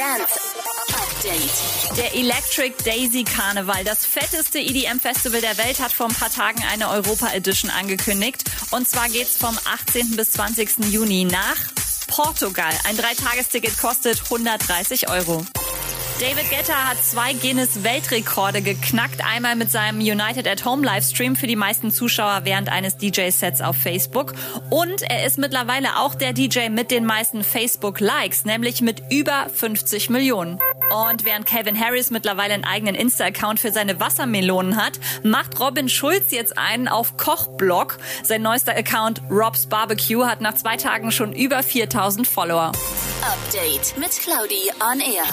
Dance Update. Der Electric Daisy Karneval, das fetteste EDM-Festival der Welt, hat vor ein paar Tagen eine Europa Edition angekündigt. Und zwar geht's vom 18. bis 20. Juni nach Portugal. Ein Dreitagesticket kostet 130 Euro. David Guetta hat zwei Guinness-Weltrekorde geknackt. Einmal mit seinem United at Home Livestream für die meisten Zuschauer während eines DJ-Sets auf Facebook. Und er ist mittlerweile auch der DJ mit den meisten Facebook-Likes, nämlich mit über 50 Millionen. Und während Calvin Harris mittlerweile einen eigenen Insta-Account für seine Wassermelonen hat, macht Robin Schulz jetzt einen auf Kochblog. Sein neuester Account Rob's Barbecue hat nach zwei Tagen schon über 4000 Follower. Update mit Claudi on Air.